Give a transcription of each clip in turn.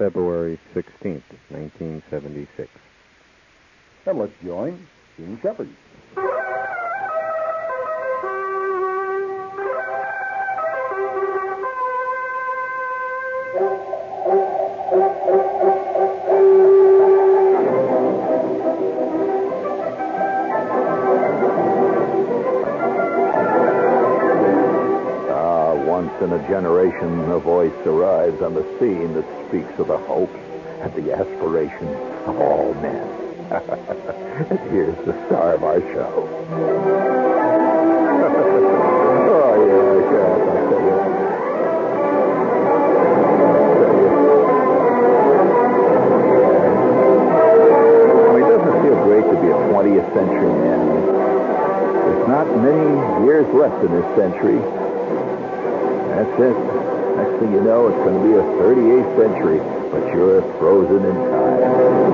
February 16th, 1976. And let's join Jean Shepherd. Generation, a voice arrives on the scene that speaks of the hopes and the aspirations of all men. and here's the star of our show. oh, yeah, God, it doesn't feel great to be a 20th century man. There's not many years left in this century. That's it. Next thing you know, it's going to be a 38th century, but you're frozen in time.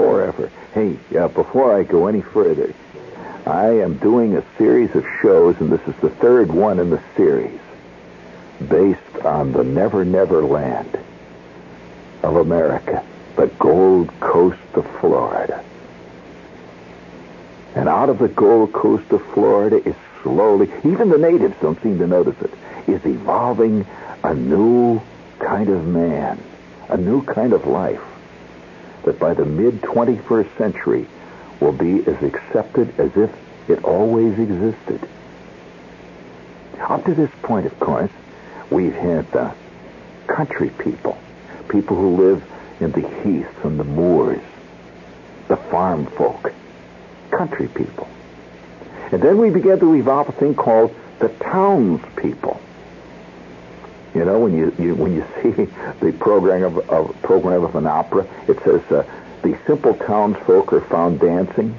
Forever. Hey, uh, before I go any further, I am doing a series of shows, and this is the third one in the series, based on the Never Never Land of America, the Gold Coast of Florida. And out of the Gold Coast of Florida is slowly, even the natives don't seem to notice it, is evolving a new kind of man, a new kind of life that by the mid 21st century will be as accepted as if it always existed. Up to this point, of course, we've had the country people, people who live in the heaths and the moors, the farm folk, country people. And then we began to evolve a thing called the townspeople. You know, when you, you when you see the program of, of program of an opera, it says uh, the simple townsfolk are found dancing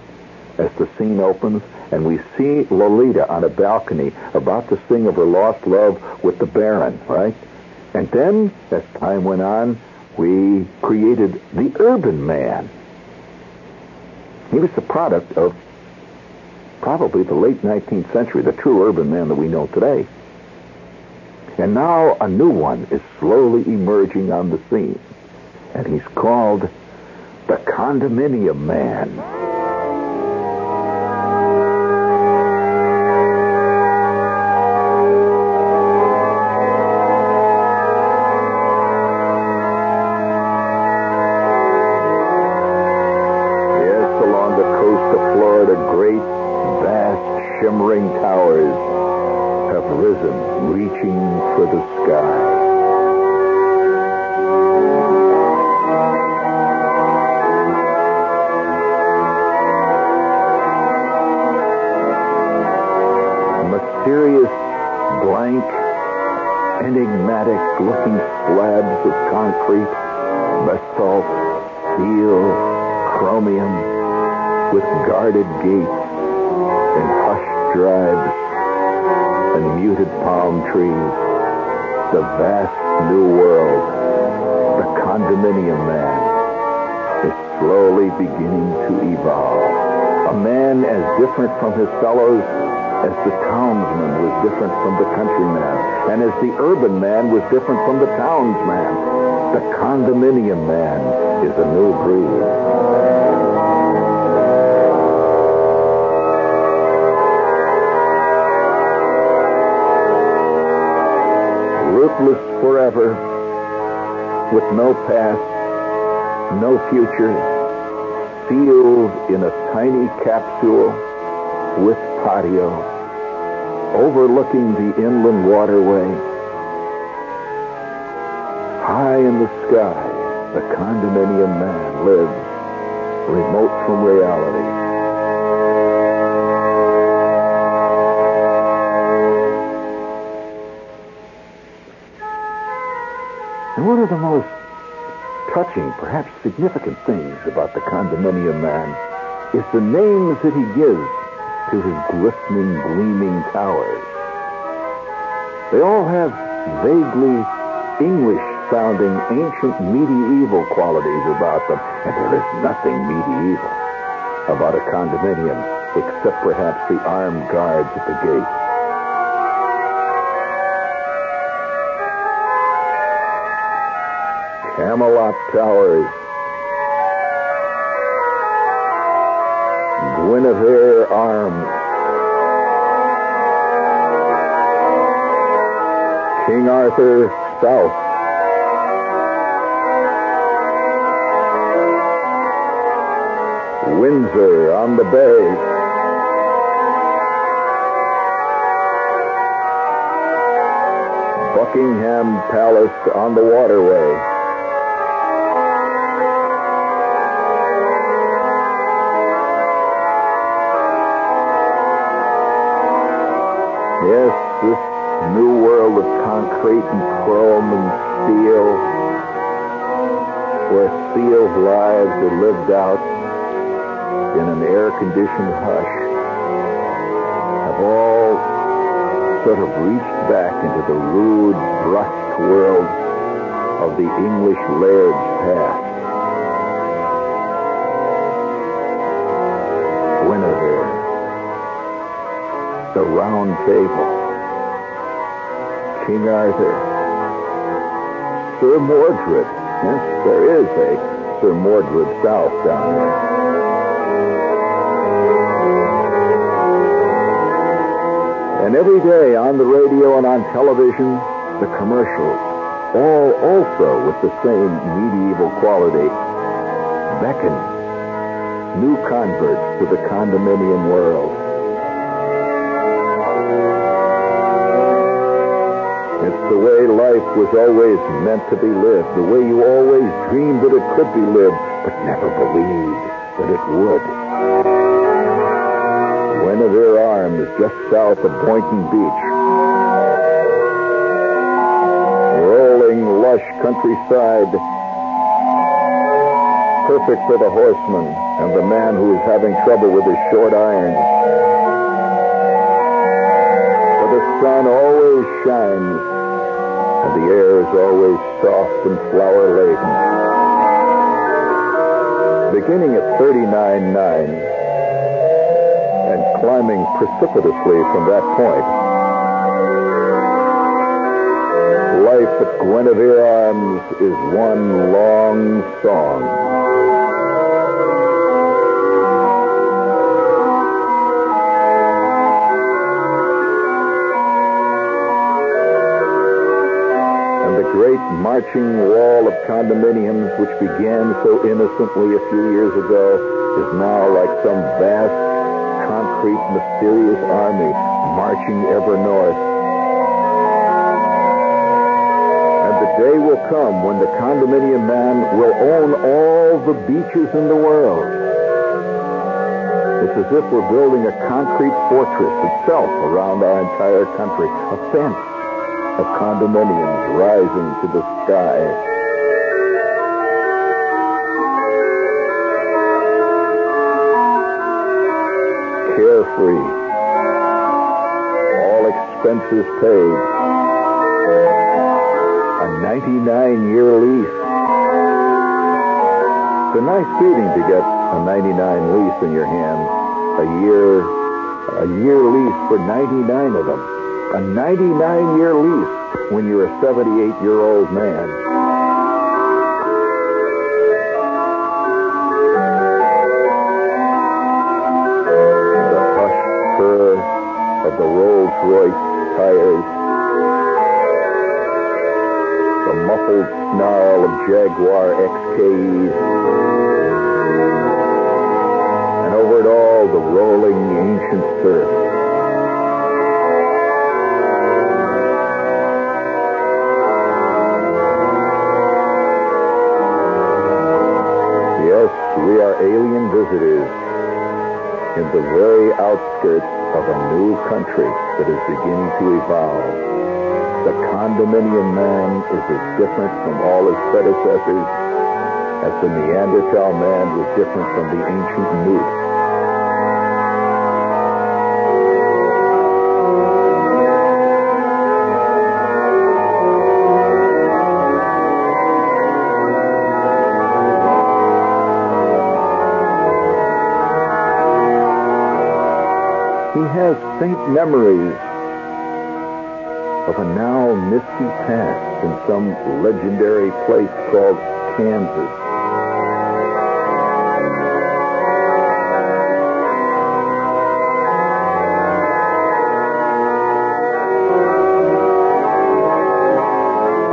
as the scene opens, and we see Lolita on a balcony about to sing of her lost love with the Baron, right? And then, as time went on, we created the urban man. He was the product of probably the late 19th century, the true urban man that we know today. And now a new one is slowly emerging on the scene. And he's called the condominium man. Looking slabs of concrete, basalt, steel, chromium, with guarded gates and hushed drives and muted palm trees. The vast new world, the condominium man, is slowly beginning to evolve. A man as different from his fellows as the townsman was different from the countryman, and as the urban man was different from the townsman. The condominium man is a new breed. rootless forever, with no past, no future, sealed in a tiny capsule with patio, overlooking the inland waterway. High in the sky, the condominium man lives, remote from reality. And one of the most touching, perhaps significant things about the condominium man is the names that he gives to his glistening, gleaming towers. They all have vaguely English-sounding, ancient medieval qualities about them, and there is nothing medieval about a condominium except perhaps the armed guards at the gate. Camelot Towers. Guinevere Arms. King Arthur South. Windsor on the Bay. Buckingham Palace on the waterway. Out in an air-conditioned hush, have all sort of reached back into the rude, brusque world of the English laird's past. Guinevere, the Round Table, King Arthur, Sir Mordred. Yes, there is a Sir Mordred South down there. And every day on the radio and on television, the commercials, all also with the same medieval quality, beckon new converts to the condominium world. It's the way life was always meant to be lived, the way you always dreamed that it could be lived, but never believed that it would. Guinevere Arms, just south of Boynton Beach. Rolling, lush countryside, perfect for the horseman and the man who is having trouble with his short irons. For the sun always shines, and the air is always soft and flower laden. Beginning at 39.9, climbing precipitously from that point. Life at Guinevere Arms is one long song. Which began so innocently a few years ago is now like some vast concrete, mysterious army marching ever north. And the day will come when the condominium man will own all the beaches in the world. It's as if we're building a concrete fortress itself around our entire country, a fence of condominiums rising to the sky. Carefree. All expenses paid. A 99-year lease. It's a nice feeling to get a 99 lease in your hand. A year, a year lease for 99 of them. A 99-year lease when you're a 78-year-old man. Jaguar XKs, and over it all the rolling ancient surf. Yes, we are alien visitors in the very outskirts of a new country that is beginning to evolve. The condominium man is as different from all his predecessors as the Neanderthal man was different from the ancient newt. He has faint memories of a now misty past in some legendary place called Kansas.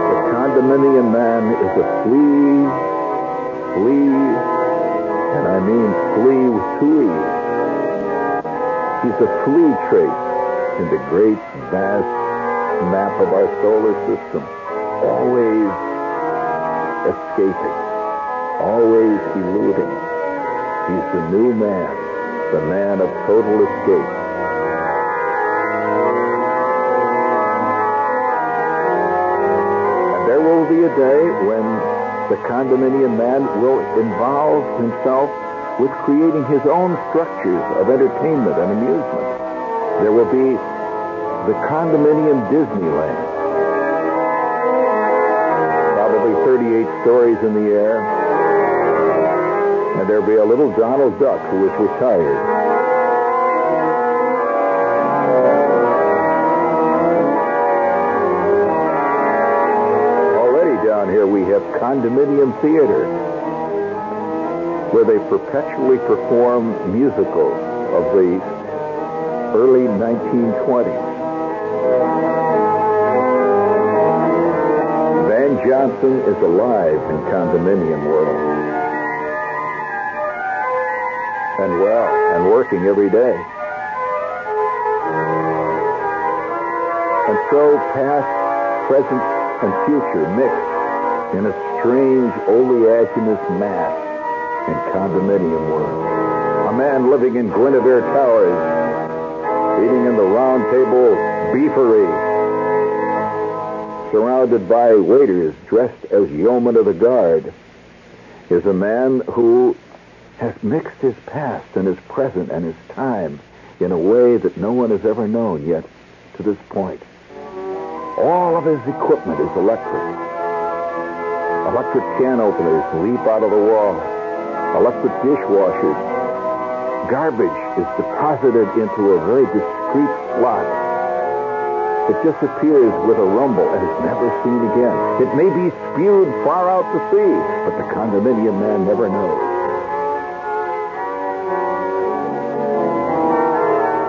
The condominium man is a flea, flea, and I mean flea with two E's. He's a flea trace in the great vast map of our solar system, always escaping, always eluding. He's the new man, the man of total escape. And there will be a day when the condominium man will involve himself with creating his own structures of entertainment and amusement. There will be the condominium Disneyland. Probably 38 stories in the air. And there'll be a little Donald Duck who is retired. Already down here we have condominium theater where they perpetually perform musicals of the early 1920s. Johnson is alive in condominium world. And well, and working every day. And so past, present, and future mixed in a strange oleaginous mass in condominium world. A man living in Guinevere Towers, eating in the round table beefery, surrounded by waiters dressed as yeomen of the guard, is a man who has mixed his past and his present and his time in a way that no one has ever known yet to this point. All of his equipment is electric. Electric can openers leap out of the wall. Electric dishwashers. Garbage is deposited into a very discreet slot. It disappears with a rumble and is never seen again. It may be spewed far out to sea, but the condominium man never knows.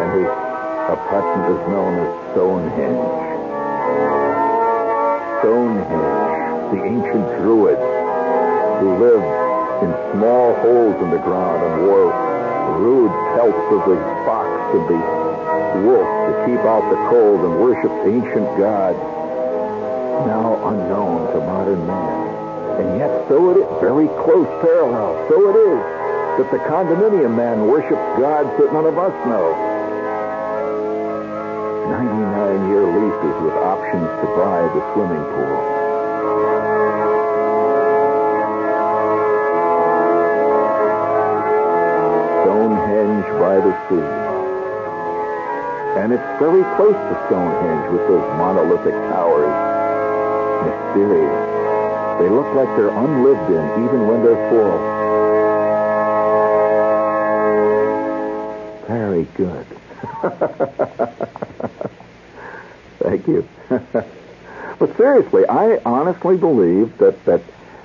And his apartment is known as Stonehenge. Stonehenge, the ancient druids who lived in small holes in the ground and wore rude pelts of the fox and the wolf to keep out the cold and worshiped ancient gods, now unknown to modern man. And yet, so it is, very close parallel, so it is that the condominium man worships gods that none of us know. 99-year leases with options to buy the swimming pool. Stonehenge by the sea. And it's very close to Stonehenge with those monolithic towers. Mysterious. They look like they're unlived in even when they're full. Very good. Thank you. but seriously, I honestly believe that, that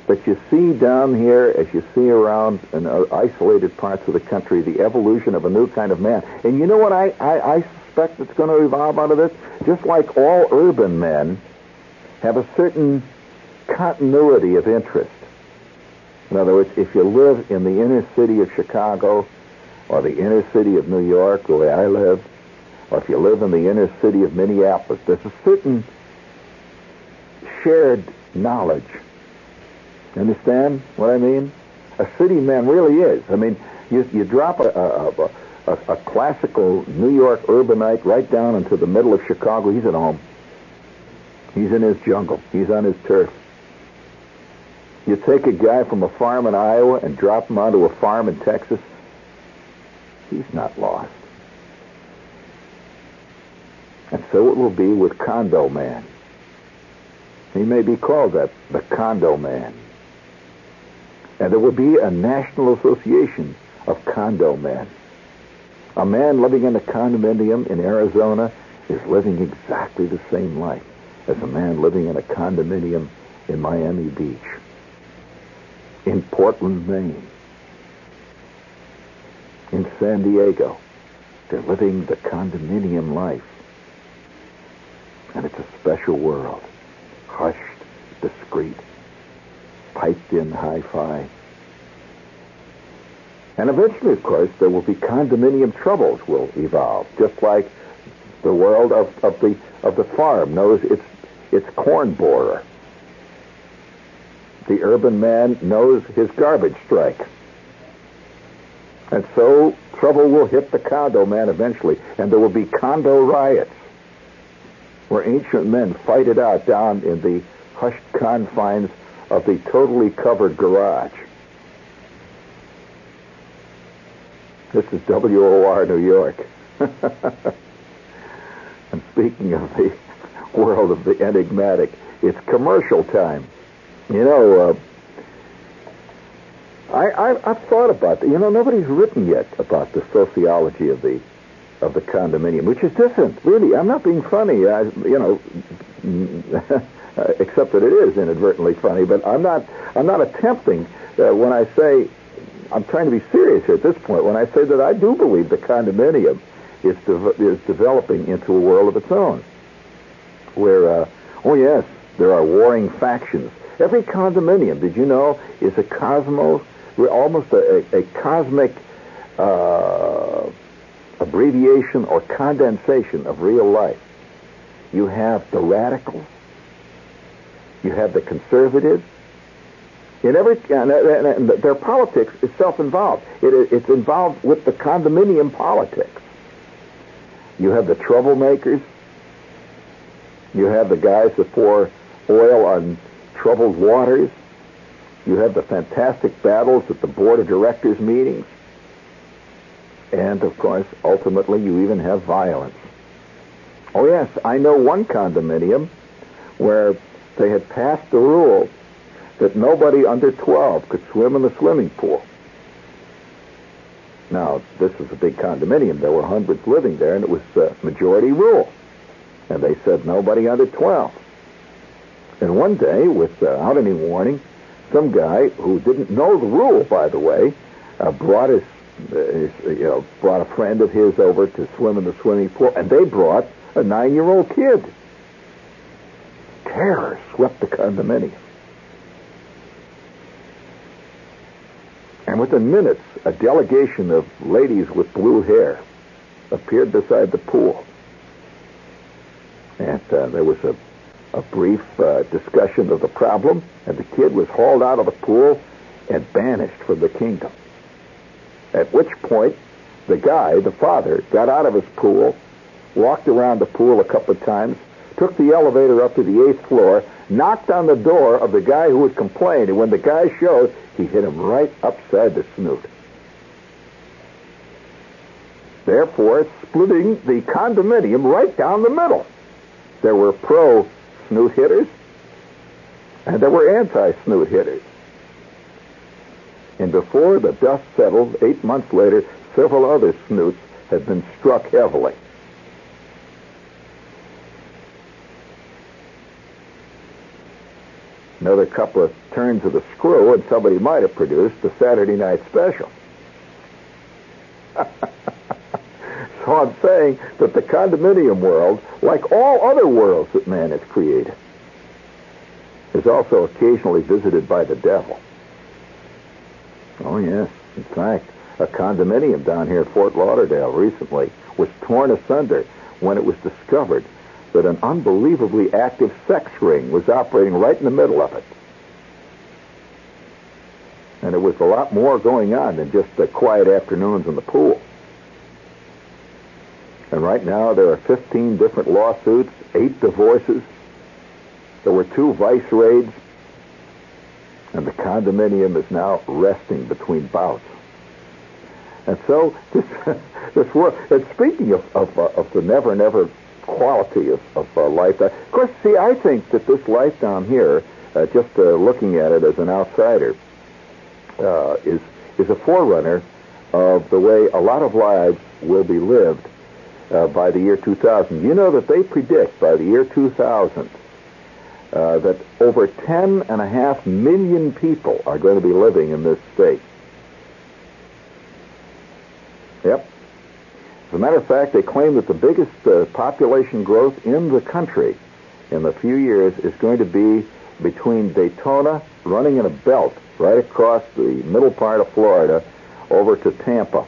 that you see down here as you see around in uh, isolated parts of the country the evolution of a new kind of man. And you know what I, I, I that's going to evolve out of this? Just like all urban men have a certain continuity of interest. In other words, if you live in the inner city of Chicago or the inner city of New York, the way I live, or if you live in the inner city of Minneapolis, there's a certain shared knowledge. Understand what I mean? A city man really is. I mean, you, you drop a, a, a, a classical New York urbanite right down into the middle of Chicago, he's at home. He's in his jungle. He's on his turf. You take a guy from a farm in Iowa and drop him onto a farm in Texas, he's not lost. And so it will be with Condo Man. He may be called that, the Condo Man. And there will be a national association of condo men. A man living in a condominium in Arizona is living exactly the same life. as a man living in a condominium in Miami Beach, in Portland, Maine, in San Diego. They're living the condominium life. And it's a special world. Hushed, discreet, piped in hi-fi. And eventually, of course, there will be condominium troubles will evolve, just like the world of, of the of the farm knows its its corn borer. The urban man knows his garbage strike. And so trouble will hit the condo man eventually, and there will be condo riots where ancient men fight it out down in the hushed confines of the totally covered garage. This is WOR New York. and speaking of the world of the enigmatic, it's commercial time. You know, uh, I, I've thought about that. You know, nobody's written yet about the sociology of the of the condominium, which is different. Really, I'm not being funny. I, you know, except that it is inadvertently funny. But I'm not. I'm not attempting uh, when I say. I'm trying to be serious here at this point when I say that I do believe the condominium is de- is developing into a world of its own, where, uh, oh yes, there are warring factions. Every condominium, did you know, is a cosmos, almost a, a, a cosmic. Uh, abbreviation or condensation of real life. You have the radicals. You have the conservatives. In every, and, and their politics is self-involved. It, it's involved with the condominium politics. You have the troublemakers. You have the guys that pour oil on troubled waters. You have the fantastic battles at the board of directors meetings. And, of course, ultimately, you even have violence. Oh, yes, I know one condominium where they had passed the rule that nobody under 12 could swim in the swimming pool. Now, this was a big condominium. There were hundreds living there, and it was uh, majority rule. And they said nobody under 12. And one day, without uh, any warning, some guy who didn't know the rule, by the way, uh, brought his you know, brought a friend of his over to swim in the swimming pool, and they brought a nine-year-old kid. Terror swept the condominium. And within minutes, a delegation of ladies with blue hair appeared beside the pool. And uh, there was a, a brief uh, discussion of the problem, and the kid was hauled out of the pool and banished from the kingdom. At which point, the guy, the father, got out of his pool, walked around the pool a couple of times, took the elevator up to the eighth floor, knocked on the door of the guy who had complained, and when the guy showed, he hit him right upside the snoot. Therefore, splitting the condominium right down the middle. There were pro snoot hitters, and there were anti snoot hitters. And before the dust settled, eight months later, several other snoots had been struck heavily. Another couple of turns of the screw, and somebody might have produced the Saturday night special. so I'm saying that the condominium world, like all other worlds that man has created, is also occasionally visited by the devil. Oh, yes. In fact, a condominium down here at Fort Lauderdale recently was torn asunder when it was discovered that an unbelievably active sex ring was operating right in the middle of it. And it was a lot more going on than just the quiet afternoons in the pool. And right now there are 15 different lawsuits, eight divorces. There were two vice raids, and the condominium is now resting between bouts. And so this this world. And speaking of of, of the never never quality of, of uh, life, uh, of course, see, I think that this life down here, uh, just uh, looking at it as an outsider, uh, is is a forerunner of the way a lot of lives will be lived by the year 2000. You know that they predict by the year 2000 uh, that over ten and a half million people are going to be living in this state. As a matter of fact, they claim that the biggest uh, population growth in the country in the few years is going to be between Daytona, running in a belt right across the middle part of Florida, over to Tampa.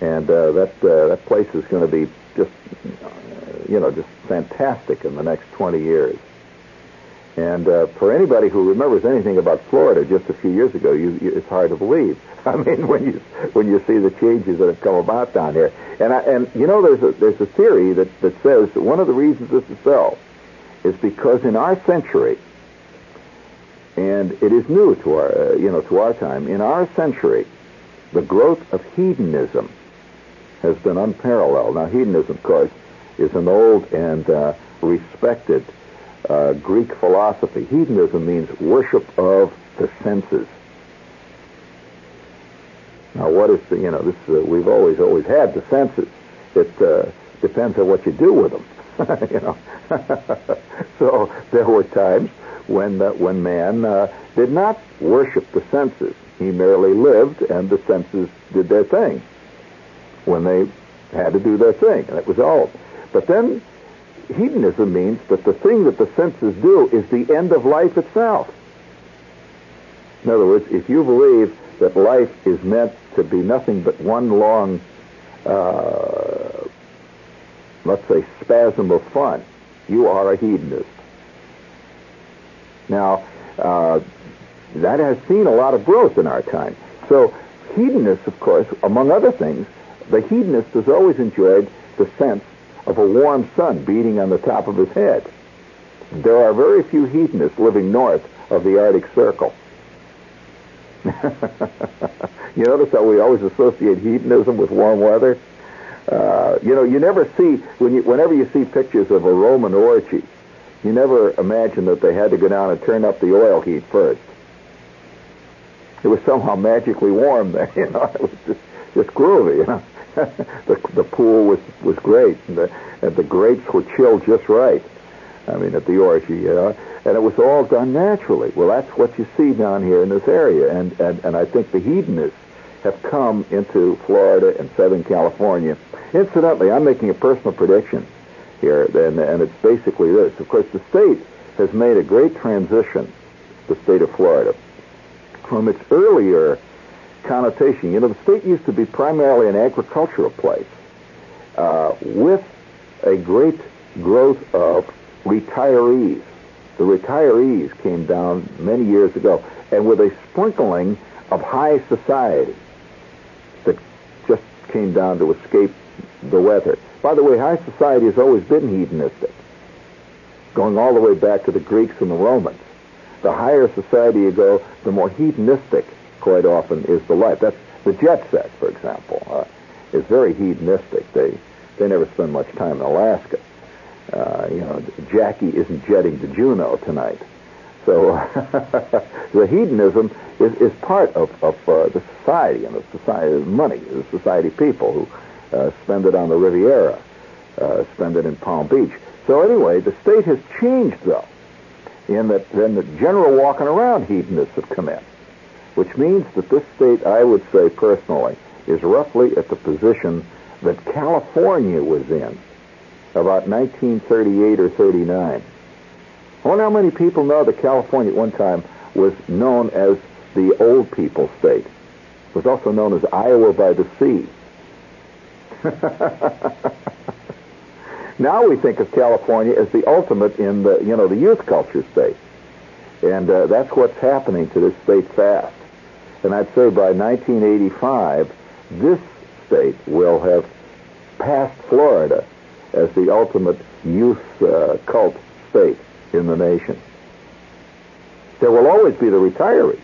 And uh, that uh, that place is going to be just, you know, just fantastic in the next 20 years. And uh, for anybody who remembers anything about Florida just a few years ago, you, you, it's hard to believe. I mean, when you when you see the changes that have come about down here, and I, and you know, there's a there's a theory that that says that one of the reasons this is so is because in our century, and it is new to our uh, you know to our time, in our century, the growth of hedonism has been unparalleled. Now, hedonism, of course, is an old and uh, respected uh, Greek philosophy. Hedonism means worship of the senses. Now, what is the, you know, this, uh, we've always, always had the senses. It uh, depends on what you do with them, you know. so there were times when, uh, when man uh, did not worship the senses. He merely lived and the senses did their thing when they had to do their thing. And that was all. But then hedonism means that the thing that the senses do is the end of life itself. In other words, if you believe that life is meant to be nothing but one long, uh, let's say, spasm of fun, you are a hedonist. Now, uh, that has seen a lot of growth in our time. So, hedonists, of course, among other things, the hedonist has always enjoyed the sense of a warm sun beating on the top of his head. There are very few hedonists living north of the Arctic Circle. you notice how we always associate hedonism with warm weather? Uh, you know, you never see, when you, whenever you see pictures of a Roman orgy, you never imagine that they had to go down and turn up the oil heat first. It was somehow magically warm there, you know. It was just, just groovy, you know. the, the pool was, was great, and the, and the grapes were chilled just right. I mean, at the orgy, you know, and it was all done naturally. Well, that's what you see down here in this area, and, and, and I think the hedonists have come into Florida and Southern California. Incidentally, I'm making a personal prediction here, and, and it's basically this. Of course, the state has made a great transition, the state of Florida, from its earlier connotation. You know, the state used to be primarily an agricultural place uh, with a great growth of retirees. The retirees came down many years ago, and with a sprinkling of high society that just came down to escape the weather. By the way, high society has always been hedonistic, going all the way back to the Greeks and the Romans. The higher society you go, the more hedonistic quite often is the life. That's the jet set, for example, uh, is very hedonistic. They they never spend much time in Alaska. Uh, you know, Jackie isn't jetting to Juneau tonight. So the hedonism is, is part of, of uh, the society and the society of money, the society people who uh, spend it on the Riviera, uh, spend it in Palm Beach. So anyway, the state has changed though, in that then the general walking around hedonists have come in which means that this state, I would say personally, is roughly at the position that California was in about 1938 or 39. I wonder how many people know that California at one time was known as the old people state. It was also known as Iowa by the sea. now we think of California as the ultimate in the, you know, the youth culture state. And uh, that's what's happening to this state fast. And I'd say by 1985, this state will have passed Florida as the ultimate youth uh, cult state in the nation. There will always be the retirees,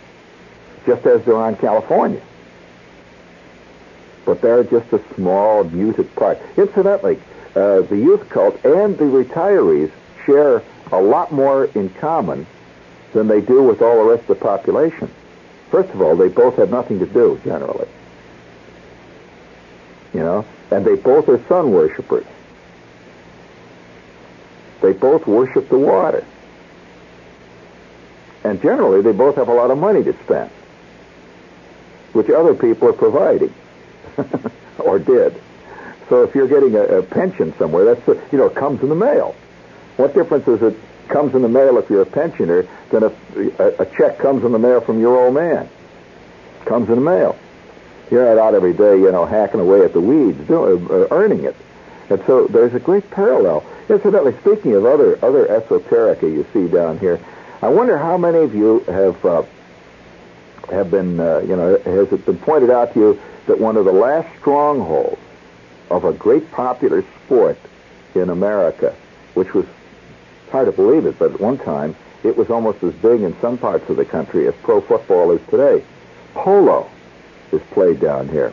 just as there are in California. But they're just a small, muted part. Incidentally, uh, the youth cult and the retirees share a lot more in common than they do with all the rest of the population. First of all, they both have nothing to do, generally. You know? And they both are sun worshippers. They both worship the water. And generally, they both have a lot of money to spend, which other people are providing, or did. So if you're getting a, a pension somewhere, that's you know comes in the mail. What difference is it comes in the mail if you're a pensioner than if a, a check comes in the mail from your old man? Comes in the mail. You're out every day, you know, hacking away at the weeds, doing, uh, earning it. And so there's a great parallel. Incidentally, speaking of other other esoterica you see down here, I wonder how many of you have uh, have been, uh, you know, has it been pointed out to you that one of the last strongholds of a great popular sport in America, which was hard to believe it, but at one time it was almost as big in some parts of the country as pro football is today. Polo is played down here.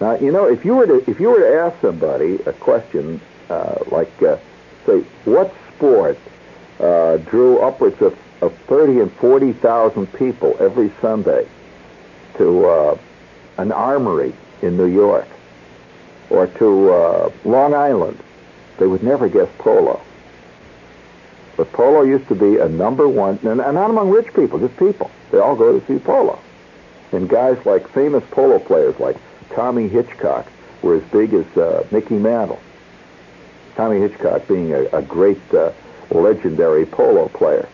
Now, you know, if you were to if you were to ask somebody a question uh, like, uh, say, what sport uh, drew upwards of, of thirty and forty thousand people every Sunday to uh, an armory in New York or to uh, Long Island, they would never guess polo. But polo used to be a number one, and not among rich people, just people. They all go to see polo. And guys like famous polo players like Tommy Hitchcock were as big as uh, Mickey Mantle. Tommy Hitchcock being a, a great uh, legendary polo player.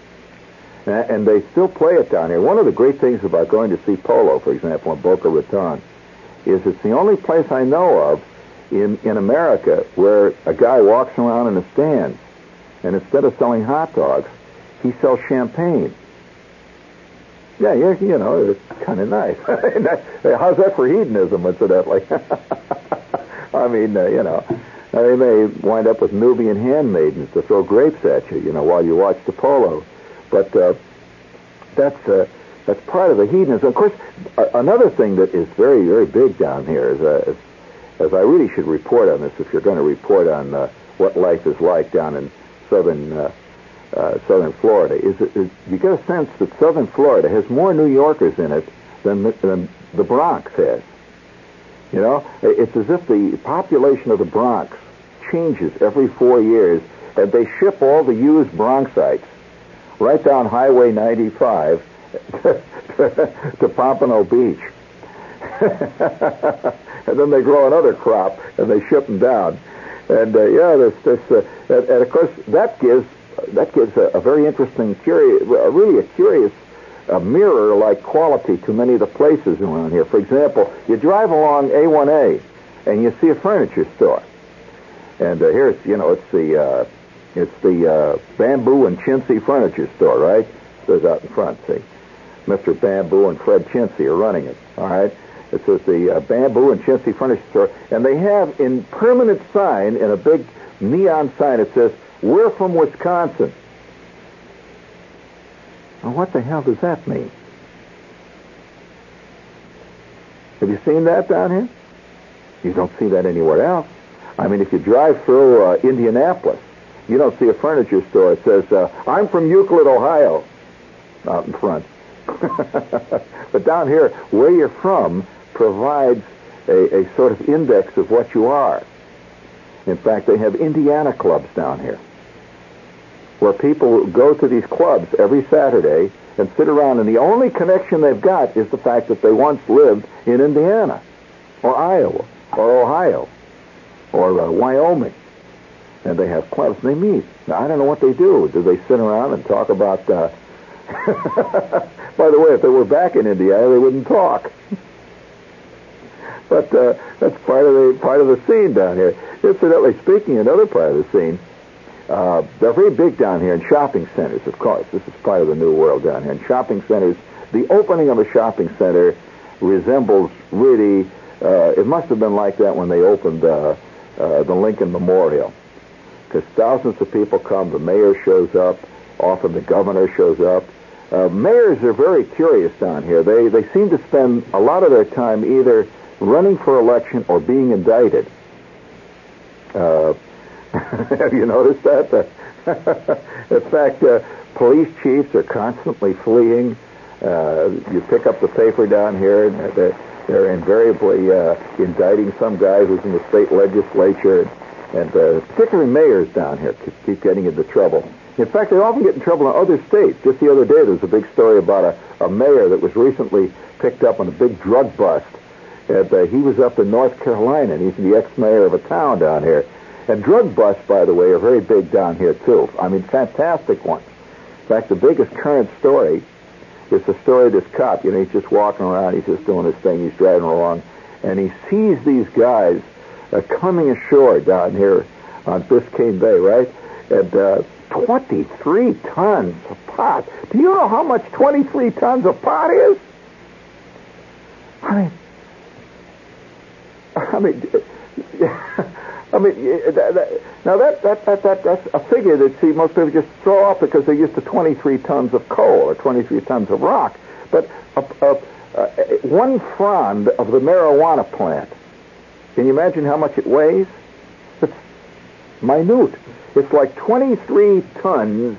And, and they still play it down here. One of the great things about going to see polo, for example, in Boca Raton, is it's the only place I know of in, in America where a guy walks around in a stand and instead of selling hot dogs, he sells champagne. Yeah, you, you know, it's kind of nice. How's that for hedonism, incidentally? I mean, uh, you know, they may wind up with Nubian handmaidens to throw grapes at you, you know, while you watch the polo. But uh, that's uh, that's part of the hedonism. Of course, another thing that is very, very big down here is, uh, as, as I really should report on this if you're going to report on uh, what life is like down in southern uh, uh, southern Florida is, is you get a sense that southern Florida has more New Yorkers in it than the, than the Bronx has. You know, it's as if the population of the Bronx changes every four years, and they ship all the used Bronxites right down Highway 95 to, to, to Pompano Beach. And then they grow another crop and they ship them down. And uh, yeah, this, this, uh, and, and, of course that gives that gives a, a very interesting, curious, really a curious a mirror-like quality to many of the places around here. For example, you drive along A1A and you see a furniture store, and uh, here's you know it's the uh, it's the uh, Bamboo and Chintzy Furniture Store, right? There's out in front. See, Mr. Bamboo and Fred Chintzy are running it. All right. It says the uh, Bamboo and Chintzy Furniture Store, and they have in permanent sign in a big neon sign. It says we're from Wisconsin. Now, what the hell does that mean? Have you seen that down here? You don't see that anywhere else. I mean, if you drive through uh, Indianapolis, you don't see a furniture store that says, uh, I'm from Euclid, Ohio, out in front. but down here, where you're from provides a, a sort of index of what you are. In fact, they have Indiana clubs down here where people go to these clubs every Saturday and sit around, and the only connection they've got is the fact that they once lived in Indiana, or Iowa, or Ohio, or uh, Wyoming. And they have clubs and they meet. Now, I don't know what they do. Do they sit around and talk about. Uh... By the way, if they were back in Indiana, they wouldn't talk. but uh, that's part of the part of the scene down here. Incidentally speaking, another part of the scene uh, they're very big down here in shopping centers, of course. This is part of the new world down here. In shopping centers, the opening of a shopping center resembles really, uh, it must have been like that when they opened uh, uh, the Lincoln Memorial. Because thousands of people come, the mayor shows up, often the governor shows up. Uh, mayors are very curious down here. They, they seem to spend a lot of their time either running for election or being indicted. Uh, Have you noticed that? in fact, uh, police chiefs are constantly fleeing. Uh, you pick up the paper down here, and they're, they're invariably uh, indicting some guy who's in the state legislature. And uh, particularly mayors down here keep, keep getting into trouble. In fact, they often get in trouble in other states. Just the other day, there was a big story about a, a mayor that was recently picked up on a big drug bust. And uh, he was up in North Carolina, and he's the ex-mayor of a town down here. And drug busts, by the way, are very big down here, too. I mean, fantastic ones. In fact, the biggest current story is the story of this cop. You know, he's just walking around, he's just doing his thing, he's driving along, and he sees these guys uh, coming ashore down here on Biscayne Bay, right? And uh, 23 tons of pot. Do you know how much 23 tons of pot is? I mean, I mean, I mean, that, that, now that, that, that, that, that's a figure that, see, most people just throw off because they're used to 23 tons of coal or 23 tons of rock. But a, a, a, one frond of the marijuana plant, can you imagine how much it weighs? It's minute. It's like 23 tons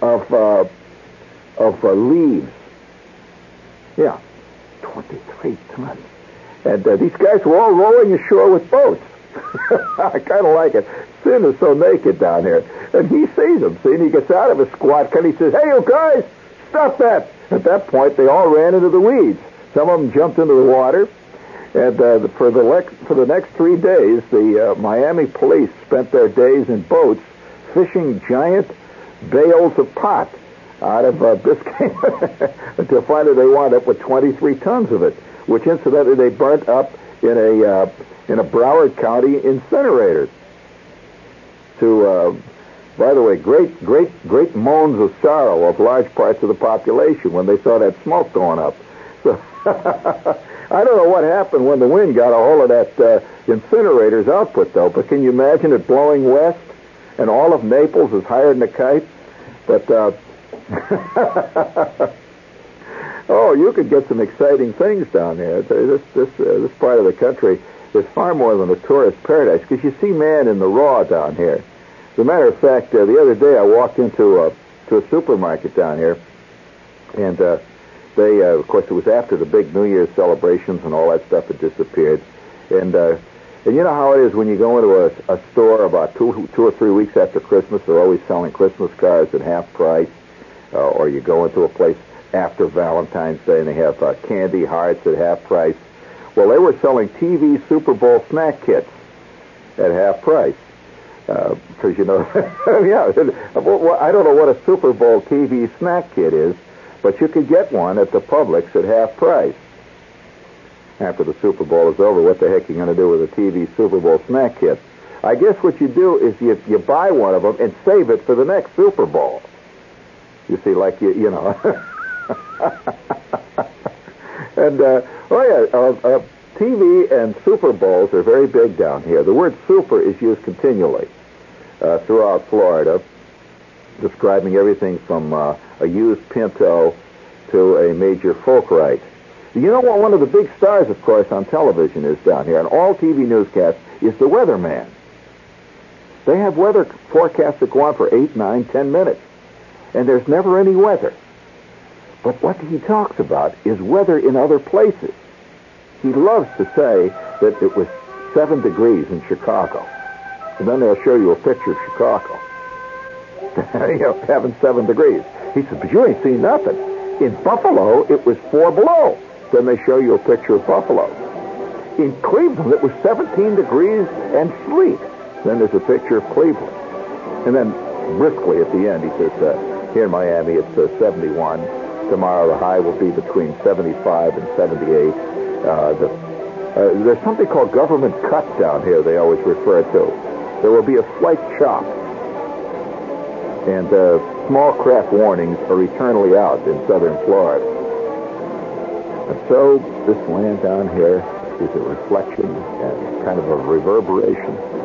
of, uh, of uh, leaves. Yeah, 23 tons. And uh, these guys were all rowing ashore with boats. I kind of like it. Sin is so naked down here. And he sees them, see, and he gets out of his squat and he says, Hey, you guys, stop that. At that point, they all ran into the weeds. Some of them jumped into the water. And uh, for the le- for the next three days, the uh, Miami police spent their days in boats fishing giant bales of pot out of uh, Biscayne until finally they wound up with 23 tons of it, which incidentally they burnt up in a uh, in a Broward County incinerator. To, uh, by the way, great, great, great moans of sorrow of large parts of the population when they saw that smoke going up. So I don't know what happened when the wind got a hold of that uh, incinerator's output, though. But can you imagine it blowing west and all of Naples is higher than a kite? But uh, oh, you could get some exciting things down there. This this uh, this part of the country is far more than a tourist paradise because you see man in the raw down here. As a matter of fact, uh, the other day I walked into a to a supermarket down here, and uh, they, uh, of course, it was after the big New Year's celebrations and all that stuff had disappeared, and uh, and you know how it is when you go into a, a store about two two or three weeks after Christmas, they're always selling Christmas cards at half price, uh, or you go into a place after Valentine's Day and they have uh, candy hearts at half price. Well, they were selling TV Super Bowl snack kits at half price. Because, uh, you know, yeah, I don't know what a Super Bowl TV snack kit is, but you could get one at the Publix at half price. After the Super Bowl is over, what the heck are you going to do with a TV Super Bowl snack kit? I guess what you do is you, you buy one of them and save it for the next Super Bowl. You see, like you, you know. and uh, oh yeah, uh, uh, TV and Super Bowls are very big down here. The word super is used continually uh, throughout Florida, describing everything from uh, a used Pinto to a major Folkright. You know what one of the big stars, of course, on television is down here, and all TV newscasts, is the weatherman. They have weather forecasts that go on for eight, nine, ten minutes, and there's never any weather. But what he talks about is weather in other places. He loves to say that it was seven degrees in Chicago. And then they'll show you a picture of Chicago. you know, having seven degrees. He says, but you ain't seen nothing. In Buffalo, it was four below. Then they show you a picture of Buffalo. In Cleveland, it was 17 degrees and sleet. Then there's a picture of Cleveland. And then briskly at the end, he says, uh, here in Miami, it's uh, 71. Tomorrow the high will be between 75 and 78. Uh, the, uh, there's something called government cut down here they always refer to. There will be a slight chop. And uh, small craft warnings are eternally out in southern Florida. And so this land down here is a reflection and kind of a reverberation